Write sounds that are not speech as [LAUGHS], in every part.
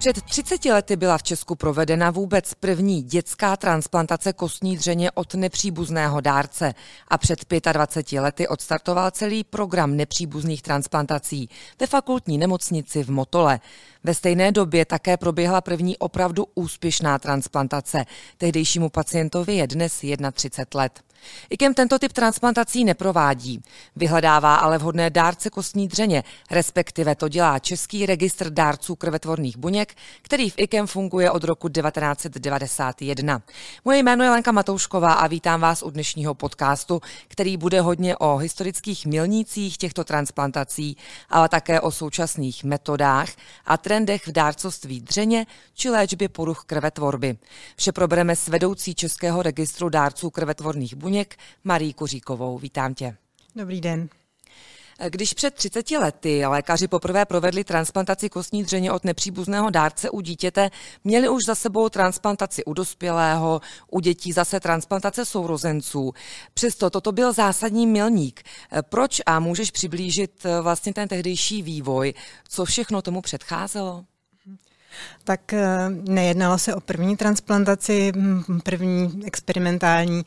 Před 30 lety byla v Česku provedena vůbec první dětská transplantace kostní dřeně od nepříbuzného dárce a před 25 lety odstartoval celý program nepříbuzných transplantací ve fakultní nemocnici v Motole. Ve stejné době také proběhla první opravdu úspěšná transplantace. Tehdejšímu pacientovi je dnes 31 let. IKEM tento typ transplantací neprovádí. Vyhledává ale vhodné dárce kostní dřeně, respektive to dělá Český registr dárců krvetvorných buněk, který v IKEM funguje od roku 1991. Moje jméno je Lenka Matoušková a vítám vás u dnešního podcastu, který bude hodně o historických milnících těchto transplantací, ale také o současných metodách a trendech v dárcovství dřeně či léčbě poruch krvetvorby. Vše probereme s vedoucí Českého registru dárců krvetvorných buněk buněk Marí Kuříkovou. Vítám tě. Dobrý den. Když před 30 lety lékaři poprvé provedli transplantaci kostní dřeně od nepříbuzného dárce u dítěte, měli už za sebou transplantaci u dospělého, u dětí zase transplantace sourozenců. Přesto toto byl zásadní milník. Proč a můžeš přiblížit vlastně ten tehdejší vývoj? Co všechno tomu předcházelo? Tak eh, nejednalo se o první transplantaci, první experimentální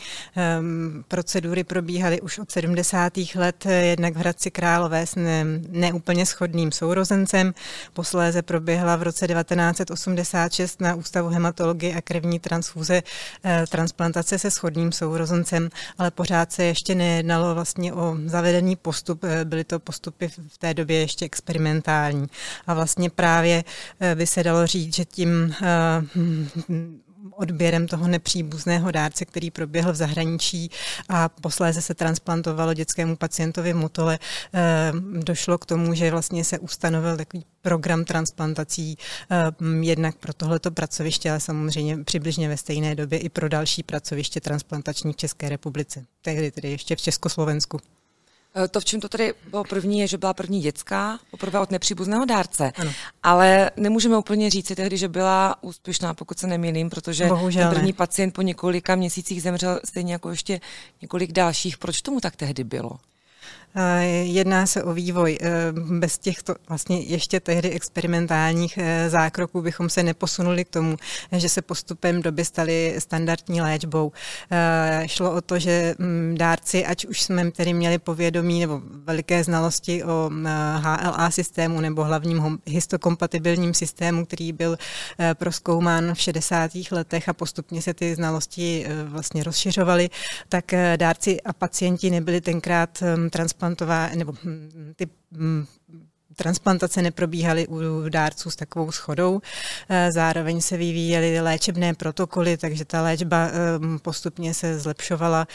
um, procedury probíhaly už od 70. let, eh, jednak v Hradci Králové s ne, neúplně schodným sourozencem, posléze proběhla v roce 1986 na Ústavu hematologie a krevní transfuze uh, transplantace se schodným sourozencem, ale pořád se ještě nejednalo vlastně o zavedený postup, byly to postupy v té době ještě experimentální. A vlastně právě by se dalo říct, že tím uh, odběrem toho nepříbuzného dárce, který proběhl v zahraničí a posléze se transplantovalo dětskému pacientovi motole, eh, došlo k tomu, že vlastně se ustanovil takový program transplantací eh, jednak pro tohleto pracoviště, ale samozřejmě přibližně ve stejné době i pro další pracoviště transplantační v České republice, tehdy tedy ještě v Československu. Eh, to, v čem to tady bylo první, je, že byla první dětská, poprvé od nepříbuzného dárce. Ano. Ale nemůžeme úplně říct tehdy, že byla úspěšná, pokud se nemýlím, protože Bohužel ten první ne. pacient po několika měsících zemřel stejně jako ještě několik dalších. Proč tomu tak tehdy bylo? Jedná se o vývoj. Eh, bez těchto vlastně ještě tehdy experimentálních eh, zákroků bychom se neposunuli k tomu, že se postupem doby stali standardní léčbou. Eh, šlo o to, že mm, dárci, ať už jsme tedy měli povědomí nebo veliké znalosti o HLA systému nebo hlavním histokompatibilním systému, který byl proskoumán v 60. letech a postupně se ty znalosti vlastně rozšiřovaly, tak dárci a pacienti nebyli tenkrát transparentní transplantová, nebo hm, ty hm, transplantace neprobíhaly u dárců s takovou schodou. Eh, zároveň se vyvíjely léčebné protokoly, takže ta léčba postupně se zlepšovala.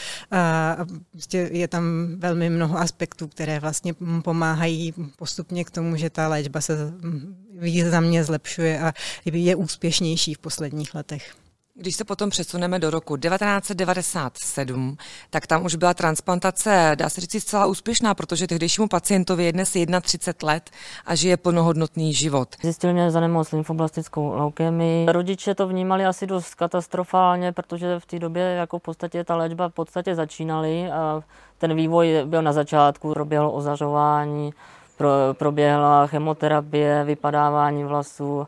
Prostě je tam velmi mnoho aspektů, které vlastně pomáhají postupně k tomu, že ta léčba se hm, významně zlepšuje a je úspěšnější v posledních letech. Když se potom přesuneme do roku 1997, tak tam už byla transplantace, dá se říct, zcela úspěšná, protože tehdejšímu pacientovi je dnes 31 let a žije plnohodnotný život. Zjistili mě za nemoc lymfoblastickou leukemii. Rodiče to vnímali asi dost katastrofálně, protože v té době jako v podstatě ta léčba v podstatě začínaly a ten vývoj byl na začátku, proběhlo ozařování, pro, proběhla chemoterapie, vypadávání vlasů,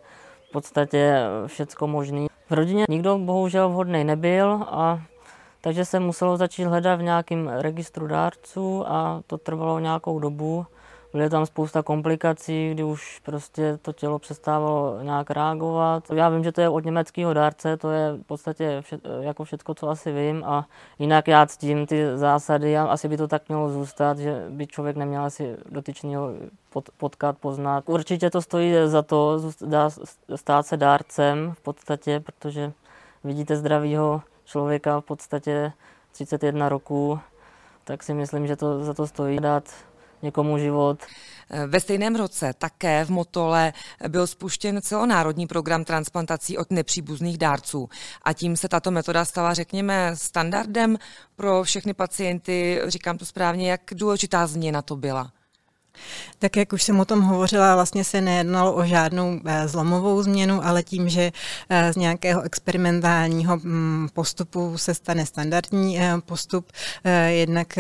v podstatě všecko možné. V rodině nikdo bohužel vhodný nebyl a takže se muselo začít hledat v nějakém registru dárců a to trvalo nějakou dobu. Byly tam spousta komplikací, kdy už prostě to tělo přestávalo nějak reagovat. Já vím, že to je od německého dárce, to je v podstatě vše, jako všechno, co asi vím a jinak já ctím ty zásady a asi by to tak mělo zůstat, že by člověk neměl asi dotyčného pot, potkat, poznat. Určitě to stojí za to stát se dárcem v podstatě, protože vidíte zdravého člověka v podstatě 31 roku, tak si myslím, že to za to stojí dát někomu život. Ve stejném roce také v Motole byl spuštěn celonárodní program transplantací od nepříbuzných dárců a tím se tato metoda stala, řekněme, standardem pro všechny pacienty. Říkám to správně, jak důležitá změna to byla? Tak jak už jsem o tom hovořila, vlastně se nejednalo o žádnou eh, zlomovou změnu, ale tím, že eh, z nějakého experimentálního mm, postupu se stane standardní eh, postup, jednak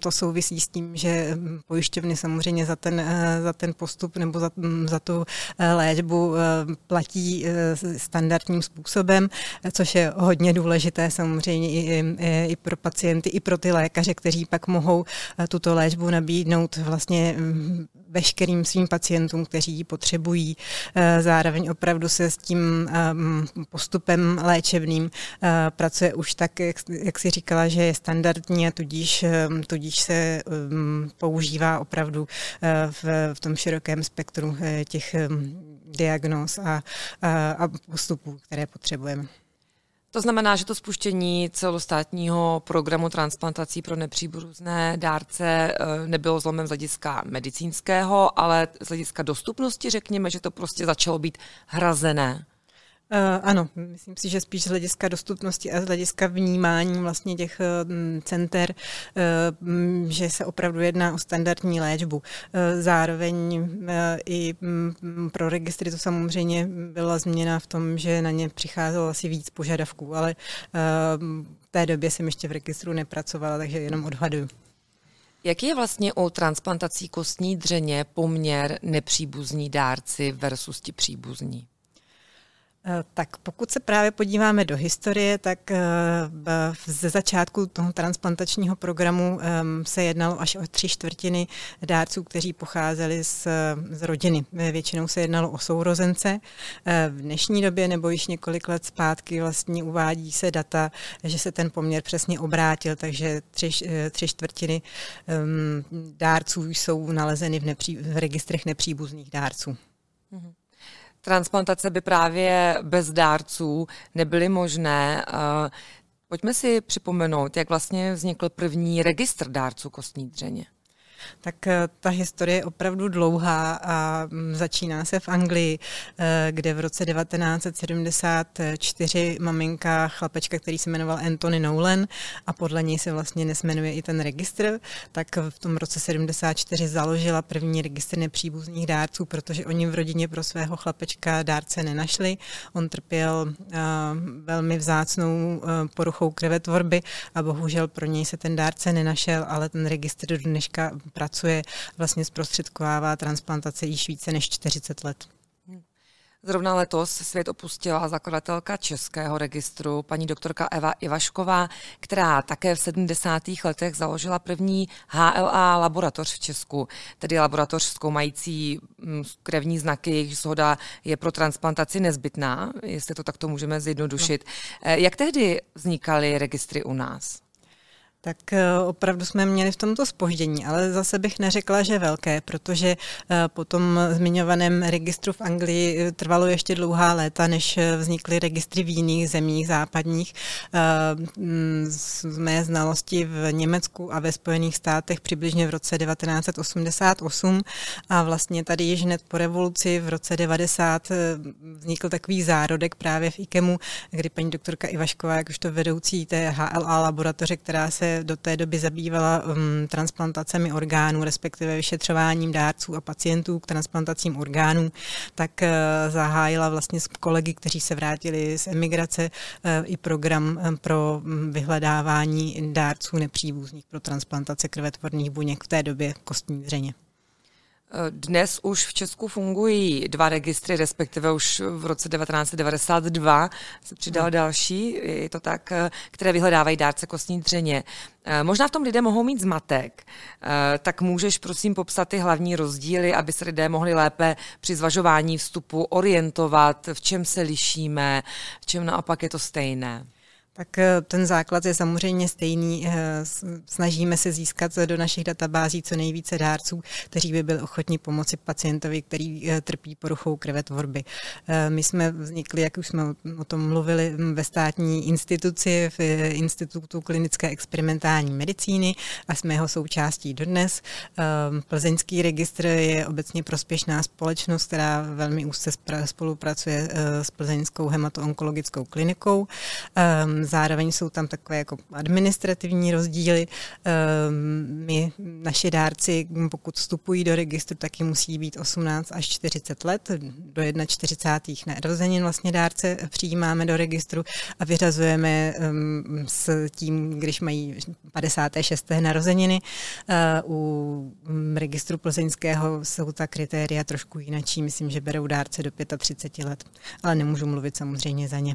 to souvisí s tím, že mm, pojišťovny samozřejmě za ten, za ten postup nebo za, mm, za tu léčbu platí standardním způsobem, což je hodně důležité samozřejmě i, i, i pro pacienty, i pro ty lékaře, kteří pak mohou tuto léčbu nabídnout vlastně veškerým svým pacientům, kteří ji potřebují. Eh, zároveň opravdu se s tím ehm, postupem léčebným eh, pracuje už tak, jak si říkala, že je standardní a tudíž, tudíž se používá opravdu eh, v, v tom širokém spektru těch diagnóz a, a, a postupů, které potřebujeme. To znamená, že to spuštění celostátního programu transplantací pro nepříbuzné dárce eh, nebylo zlomem z hlediska medicínského, ale z hlediska dostupnosti, řekněme, že to prostě začalo být hrazené. Uh, ano, myslím si, že spíš z hlediska dostupnosti a z hlediska vnímání vlastně těch uh, center, uh, že se opravdu jedná o standardní léčbu. Zároveň i um, pro registry to samozřejmě byla změna v tom, že na ně přicházelo asi víc požadavků, ale v té době jsem ještě v registru nepracovala, takže jenom odhaduju. Jaký je vlastně u transplantací kostní dřeně poměr nepříbuzní dárci versus ti příbuzní? Eh, tak pokud se právě podíváme do historie, tak eh, ze začátku toho transplantačního programu ehm, se jednalo až o tři čtvrtiny dárců, kteří pocházeli z, z rodiny. Většinou se jednalo o sourozence. Eh, v dnešní době nebo již několik let zpátky vlastně uvádí se data, že se ten poměr přesně obrátil, takže tři, tři čtvrtiny ehm, dárců jsou nalezeny v, nepří, v registrech nepříbuzných dárců. Mm-hmm transplantace by právě bez dárců nebyly možné. Eh, pojďme si připomenout, jak vlastně vznikl první registr dárců kostní dřeně tak eh, ta historie je opravdu dlouhá a mm, začíná se v Anglii, eh, kde v roce 1974 maminka chlapečka, který se jmenoval Anthony Nolan a podle něj se vlastně nesmenuje i ten registr, tak v tom roce 74 založila první registr nepříbuzných dárců, protože oni v rodině pro svého chlapečka dárce nenašli. On trpěl uh, velmi vzácnou poruchou krvetvorby a bohužel pro něj se ten dárce nenašel, ale ten registr do dneška pracuje, vlastně zprostředkovává transplantace již více než 40 let. Zrovna letos svět opustila zakladatelka Českého registru, paní doktorka Eva Ivašková, která také v 70. letech založila první HLA laboratoř v Česku, tedy laboratoř zkoumající mm, krevní znaky, jejich zhoda je pro transplantaci nezbytná, jestli to takto můžeme zjednodušit. No. Eh, jak tehdy vznikaly registry u nás? Tak eh, opravdu jsme měli v tomto spoždění, ale zase bych neřekla, že velké, protože eh, po tom zmiňovaném registru v Anglii eh, trvalo ještě dlouhá léta, než vznikly registry v jiných zemích západních. Mm, z mé znalosti v Německu a ve Spojených státech přibližně v roce 1988 a vlastně tady již hned po revoluci v roce 90 vznikl takový zárodek právě v IKEMu, kdy paní doktorka Ivašková, jakožto vedoucí té HLA laboratoře, která se do té doby zabývala um, transplantacemi orgánů, respektive vyšetřováním dárců a pacientů k transplantacím orgánů, tak uh, zahájila vlastně s kolegy, kteří se vrátili z emigrace, uh, i program um, pro um, vyhledávání dárců nepříbuzných pro transplantace krvetvorných buněk v té době kostní dřeně. Dnes už v Česku fungují dva registry, respektive už v roce 1992 se přidal hmm. další, je to tak, které vyhledávají dárce kostní dřeně. Eh, možná v tom lidé mohou mít zmatek, eh, tak můžeš prosím popsat ty hlavní rozdíly, aby se lidé mohli lépe při zvažování vstupu orientovat, v čem se lišíme, v čem naopak je to stejné. Tak eh, ten základ je samozřejmě stejný. Eh, snažíme se získat do našich databází co nejvíce dárců, kteří by byli ochotni pomoci pacientovi, který eh, trpí poruchou krvetvorby. My jsme vznikli, jak už jsme o tom mluvili, ve státní instituci, v Institutu klinické experimentální medicíny a jsme jeho součástí dodnes. Plzeňský registr je obecně prospěšná společnost, která velmi úzce spolupracuje s Plzeňskou hematoonkologickou klinikou zároveň jsou tam takové jako administrativní rozdíly. My, naši dárci, pokud vstupují do registru, taky musí být 18 až 40 let. Do 41. narozenin vlastně dárce přijímáme do registru a vyřazujeme s tím, když mají 56. narozeniny. U registru plzeňského jsou ta kritéria trošku jinačí. Myslím, že berou dárce do 35 let, ale nemůžu mluvit samozřejmě za ně.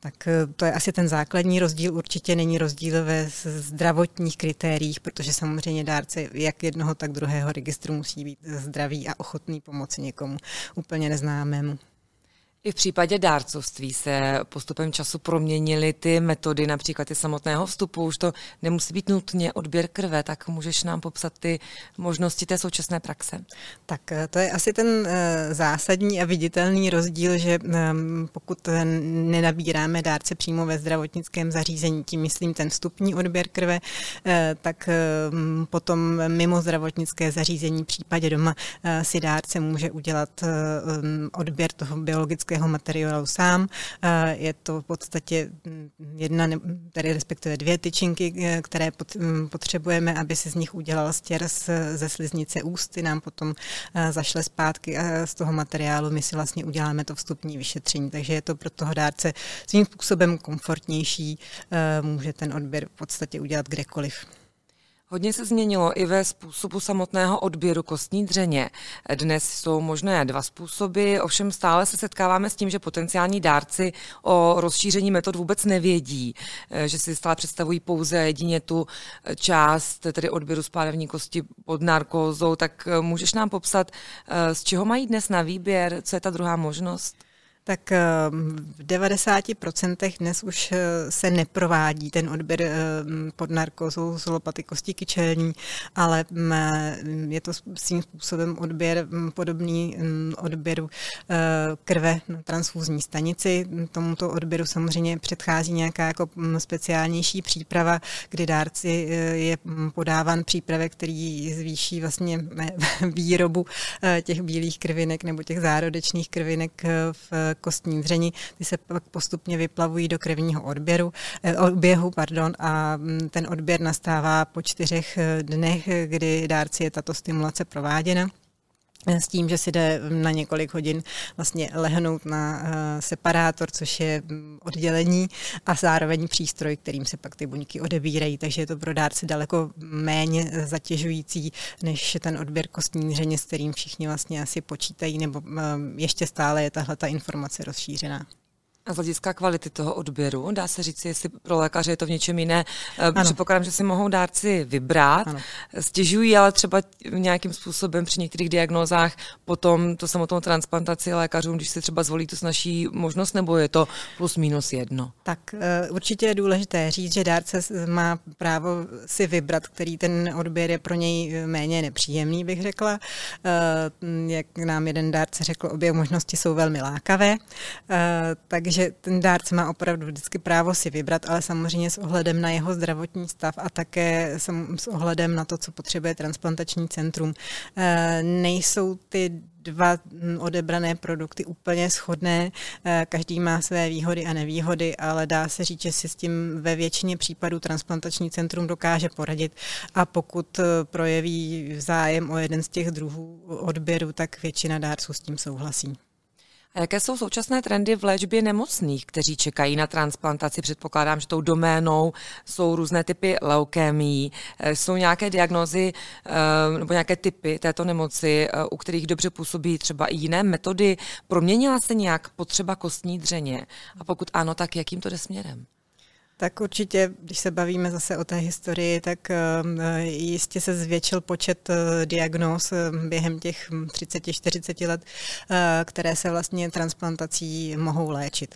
Tak eh, to je asi ten základní rozdíl. Určitě není rozdíl ve zdravotních kritériích, protože samozřejmě dárce jak jednoho, tak druhého registru musí být zdravý a ochotný pomoci někomu úplně neznámému. I v případě dárcovství se postupem času proměnily ty metody, například i samotného vstupu. Už to nemusí být nutně odběr krve, tak můžeš nám popsat ty možnosti té současné praxe? Tak eh, to je asi ten eh, zásadní a viditelný rozdíl, že ehm, pokud nenabíráme dárce přímo ve zdravotnickém zařízení, tím myslím ten vstupní odběr krve, eh, tak potom mimo zdravotnické zařízení, v případě doma si dárce může udělat odběr toho biologického genetického materiálu sám. Eh, je to v podstatě mm, jedna, tady respektive dvě tyčinky, eh, které mm, potřebujeme, aby se z nich udělal stěr ze sliznice ústy, nám potom eh, zašle zpátky a z toho materiálu my si vlastně uděláme to vstupní vyšetření. Takže je to pro toho dárce svým způsobem komfortnější, může ten odběr v podstatě udělat kdekoliv. Hodně se změnilo i ve způsobu samotného odběru kostní dřeně. Dnes jsou možné dva způsoby, ovšem stále se setkáváme s tím, že potenciální dárci o rozšíření metod vůbec nevědí, že si stále představují pouze jedině tu část, tedy odběru spádevní kosti pod narkózou. Tak můžeš nám popsat, z čeho mají dnes na výběr, co je ta druhá možnost? Tak eh, v 90% dnes už eh, se neprovádí ten odběr eh, pod narkozou z lopaty kosti kyčelní, ale mm, je to svým způsobem odběr mm, podobný mm, odběru krve na transfuzní stanici. Tomuto odběru samozřejmě předchází nějaká jako speciálnější příprava, kdy dárci je podáván přípravek, který zvýší vlastně [LAUGHS] výrobu těch bílých krvinek nebo těch zárodečných krvinek v kostní dření, ty se pak postupně vyplavují do krevního odběru, eh, oběhu pardon, a mm, ten odběr nastává po čtyřech eh, dnech, kdy dárci je tato stimulace prováděna s tím, že si jde na několik hodin vlastně lehnout na uh, separátor, což je mm, oddělení a zároveň přístroj, kterým se pak ty buňky odebírají, takže je to pro dárce daleko méně zatěžující než ten odběr kostní dřeně, s kterým všichni vlastně asi počítají, nebo uh, ještě stále je tahle ta informace rozšířená. A z hlediska kvality toho odběru, dá se říct, jestli pro lékaře je to v něčem jiné. Eh, ano. Předpokládám, že si mohou dárci vybrat, ano. stěžují, ale třeba nějakým způsobem při některých diagnózách potom to samotnou transplantaci lékařům, když si třeba zvolí tu naší možnost, nebo je to plus minus jedno? Tak eh, určitě je důležité říct, že dárce má právo si vybrat, který ten odběr je pro něj eh, méně nepříjemný, bych řekla. Jak nám jeden dárce řekl, obě možnosti jsou velmi lákavé, takže že ten dárce má opravdu vždycky právo si vybrat, ale samozřejmě s ohledem na jeho zdravotní stav a také s ohledem na to, co potřebuje transplantační centrum. Eh, nejsou ty dva odebrané produkty úplně shodné. Eh, každý má své výhody a nevýhody, ale dá se říct, že si s tím ve většině případů transplantační centrum dokáže poradit a pokud eh, projeví zájem o jeden z těch druhů odběru, tak většina dárců s tím souhlasí. A jaké jsou současné trendy v léčbě nemocných, kteří čekají na transplantaci? Předpokládám, že tou doménou jsou různé typy leukémií. Eh, jsou nějaké diagnózy eh, nebo nějaké typy této nemoci, eh, u kterých dobře působí třeba i jiné metody? Proměnila se nějak potřeba kostní dřeně? A pokud ano, tak jakým to jde směrem? Tak určitě, když se bavíme zase o té historii, tak eh, jistě se zvětšil počet eh, diagnóz eh, během těch 30-40 let, které se vlastně transplantací mohou léčit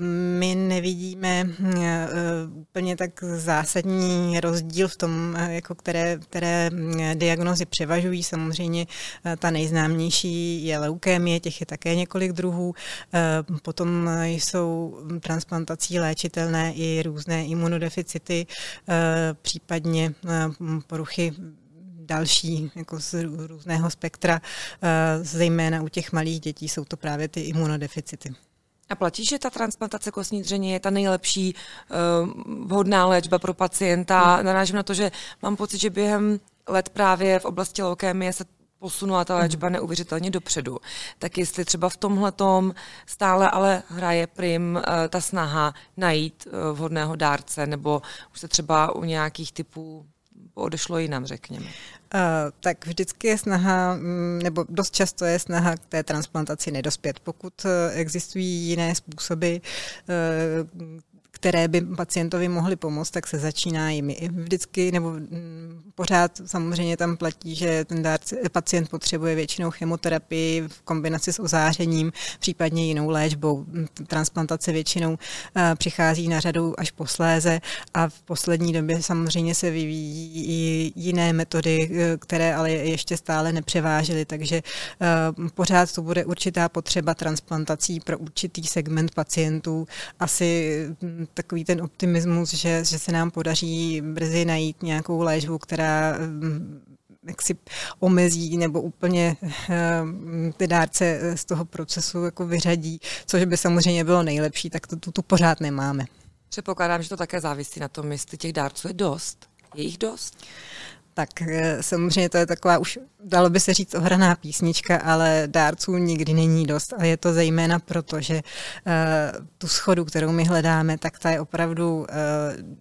my nevidíme eh, eh, úplně tak zásadní rozdíl v tom, eh, jako které, které diagnozy převažují. Samozřejmě ta nejznámější je leukémie, těch je také několik druhů. Potom jsou transplantací léčitelné i různé imunodeficity, případně poruchy další jako z různého spektra, zejména u těch malých dětí jsou to právě ty imunodeficity. A platí, že ta transplantace kostní dřeně je ta nejlepší uh, vhodná léčba pro pacienta? Narážím na to, že mám pocit, že během let právě v oblasti leukémie se posunula ta léčba neuvěřitelně dopředu. Tak jestli třeba v tomhle stále ale hraje prim uh, ta snaha najít uh, vhodného dárce, nebo už se třeba u nějakých typů odešlo jinam, řekněme. Uh, tak vždycky je snaha, mm, nebo dost často je snaha k té transplantaci nedospět. Pokud existují jiné způsoby, uh, které by pacientovi mohly pomoct, tak se začíná jimi. Vždycky nebo mm, pořád samozřejmě tam platí, že ten dárce, pacient potřebuje většinou chemoterapii v kombinaci s ozářením, případně jinou léčbou. Transplantace většinou eh, přichází na řadu až posléze a v poslední době samozřejmě se vyvíjí i jiné metody, eh, které ale ještě stále nepřevážily, takže eh, pořád to bude určitá potřeba transplantací pro určitý segment pacientů. Asi mm, takový ten optimismus, že, že se nám podaří brzy najít nějakou léčbu, která mm, jak si omezí nebo úplně mm, ty dárce z toho procesu jako vyřadí, což by samozřejmě bylo nejlepší, tak to tu, tu pořád nemáme. Předpokládám, že to také závisí na tom, jestli těch dárců je dost. Je jich dost? Tak eh, samozřejmě to je taková už, dalo by se říct, ohraná písnička, ale dárců nikdy není dost. A je to zejména proto, že uh, tu schodu, kterou my hledáme, tak ta je opravdu uh,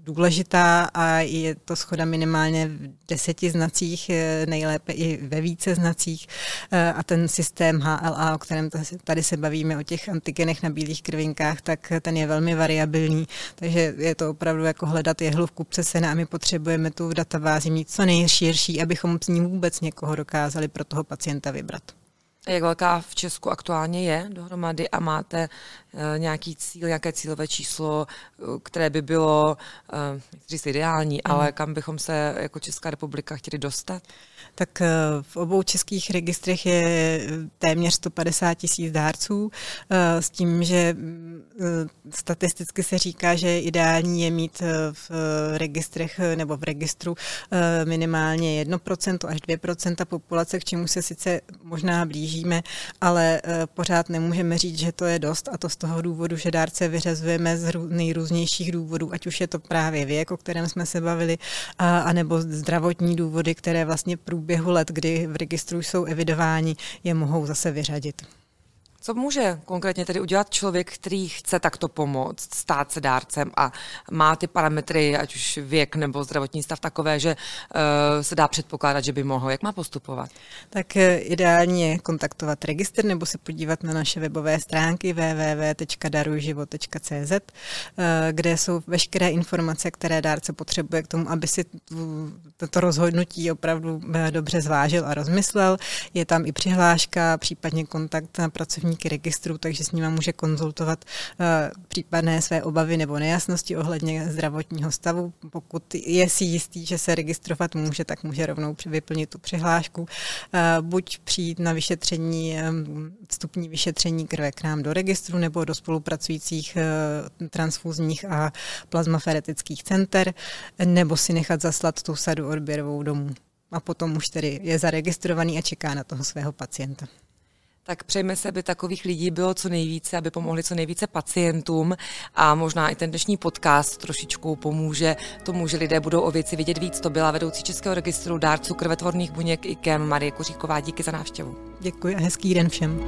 důležitá a je to schoda minimálně v deseti znacích, nejlépe i ve více znacích. Uh, a ten systém HLA, o kterém tady se bavíme, o těch antigenech na bílých krvinkách, tak ten je velmi variabilní, takže je to opravdu jako hledat jehlu v kupce sena a my potřebujeme tu databázi mít co nej širší, abychom s ní vůbec někoho dokázali pro toho pacienta vybrat. Jak velká v Česku aktuálně je dohromady a máte nějaký cíl, nějaké cílové číslo, uh, které by bylo, uh, říct ideální, mm. ale kam bychom se jako Česká republika chtěli dostat? Tak v obou českých registrech je téměř 150 tisíc dárců s tím, že uh, statisticky se říká, že ideální je mít v registrech nebo v registru minimálně 1% až 2% populace, k čemu se sice možná blíží snažíme, ale eh, pořád nemůžeme říct, že to je dost a to z toho důvodu, že dárce vyřazujeme z nejrůznějších důvodů, ať už je to právě věk, o kterém jsme se bavili, a, anebo zdravotní důvody, které vlastně v průběhu let, kdy v registru jsou evidováni, je mohou zase vyřadit. Co může konkrétně tedy udělat člověk, který chce takto pomoct, stát se dárcem a má ty parametry, ať už věk nebo zdravotní stav takové, že uh, se dá předpokládat, že by mohl. Jak má postupovat? Tak eh, ideálně je kontaktovat registr nebo se podívat na naše webové stránky www.daruživot.cz, uh, eh, kde jsou veškeré informace, které dárce potřebuje k tomu, aby si toto rozhodnutí opravdu dobře zvážil a rozmyslel. Je tam i přihláška, případně kontakt na pracovní účastníky registru, takže s nimi může konzultovat eh, případné své obavy nebo nejasnosti ohledně zdravotního stavu. Pokud je si jistý, že se registrovat může, tak může rovnou vyplnit tu přihlášku. Eh, buď přijít na vyšetření, eh, vstupní vyšetření krve k nám do registru nebo do spolupracujících transfuzních a plazmaferetických center, nebo si nechat zaslat tu sadu odběrovou domů a potom už tedy je zaregistrovaný a čeká na toho svého pacienta. Tak přejme se, aby takových lidí bylo co nejvíce, aby pomohli co nejvíce pacientům a možná i ten dnešní podcast trošičku pomůže tomu, že lidé budou o věci vidět víc. To byla vedoucí Českého registru dárců krvetvorných buněk IKEM Marie Koříková. Díky za návštěvu. Děkuji a hezký den všem.